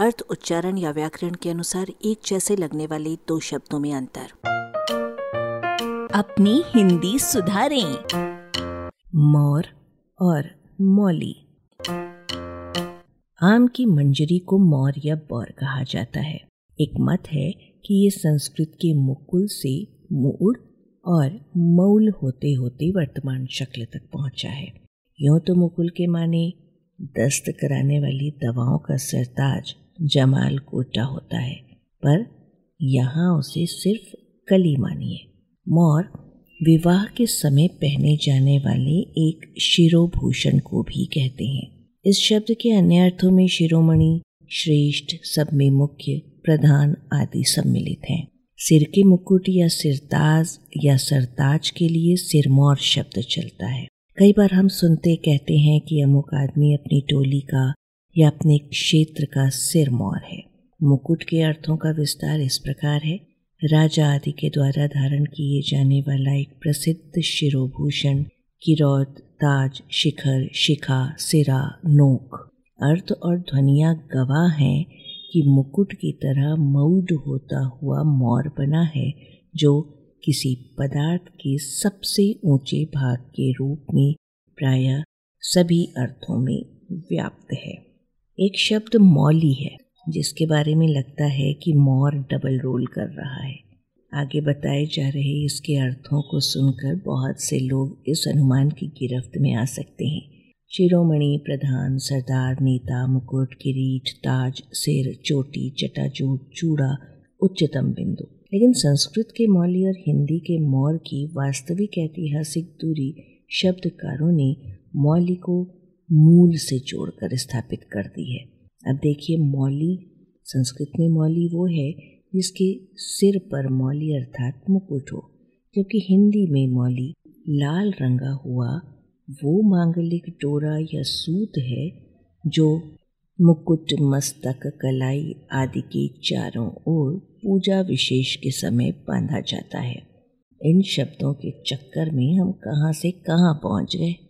अर्थ, उच्चारण या व्याकरण के अनुसार एक जैसे लगने वाले दो शब्दों में अंतर। अपनी हिंदी सुधारें। मोर और मौली। आम की मंजरी को मोर या बौर कहा जाता है। एक मत है कि ये संस्कृत के मुकुल से मूड और मऊल होते होते वर्तमान शक्ल तक पहुँचा है। यूँ तो मुकुल के माने दस्त कराने वाली दवाओं का सरताज जमाल कोटा होता है, पर यहाँ उसे सिर्फ़ कली मानिए। मोर विवाह के समय पहने जाने वाले एक शिरोभूषण को भी कहते हैं। इस शब्द के अन्य अर्थों में शिरोमणि, श्रेष्ठ, सब में मुख्य, प्रधान आदि सम्मिलित हैं। सिर के मुकुट या सिरताज या सरताज के लिए सिरमौर शब्द चलता है। कई बार हम सुनते कहते हैं कि अमुक आदमी अपनी टोली का या अपने क्षेत्र का सिरमौर है। मुकुट के अर्थों का विस्तार इस प्रकार है। राजा आदि के द्वारा धारण किए जाने वाला एक प्रसिद्ध शिरोभूषण, किरौत, ताज, शिखर, शिखा, सिरा, नोक अर्थ और ध्वनिया गवाह हैं कि मुकुट की तरह मऊड होता हुआ मौर बना है, जो किसी पदार्थ के सबसे ऊँचे भाग के रूप में प्राय सभी अर्थों में व्याप्त है। एक शब्द मौली है, जिसके बारे में लगता है कि मोर डबल रोल कर रहा है। आगे बताए जा रहे इसके अर्थों को सुनकर बहुत से लोग इस अनुमान की गिरफ्त में आ सकते हैं। शिरोमणि प्रधान, सरदार, नेता, मुकुट, किरीट, ताज, सिर, चोटी चटाचूट चूड़ा, उच्चतम बिंदु। लेकिन संस्कृत के मौली और हिंदी के मौर की वास्तविक ऐतिहासिक दूरी शब्दकारों ने मौली को मूल से जोड़कर स्थापित कर दी है। अब देखिए, मौली, संस्कृत में मौली वो है जिसके सिर पर मौली अर्थात मुकुट हो, जबकि हिंदी में मौली, लाल रंगा हुआ वो मांगलिक डोरा या सूत है, जो मुकुट, मस्तक, कलाई आदि के चारों ओर पूजा विशेष के समय बांधा जाता है। इन शब्दों के चक्कर में हम कहाँ से कहाँ पहुँच गए?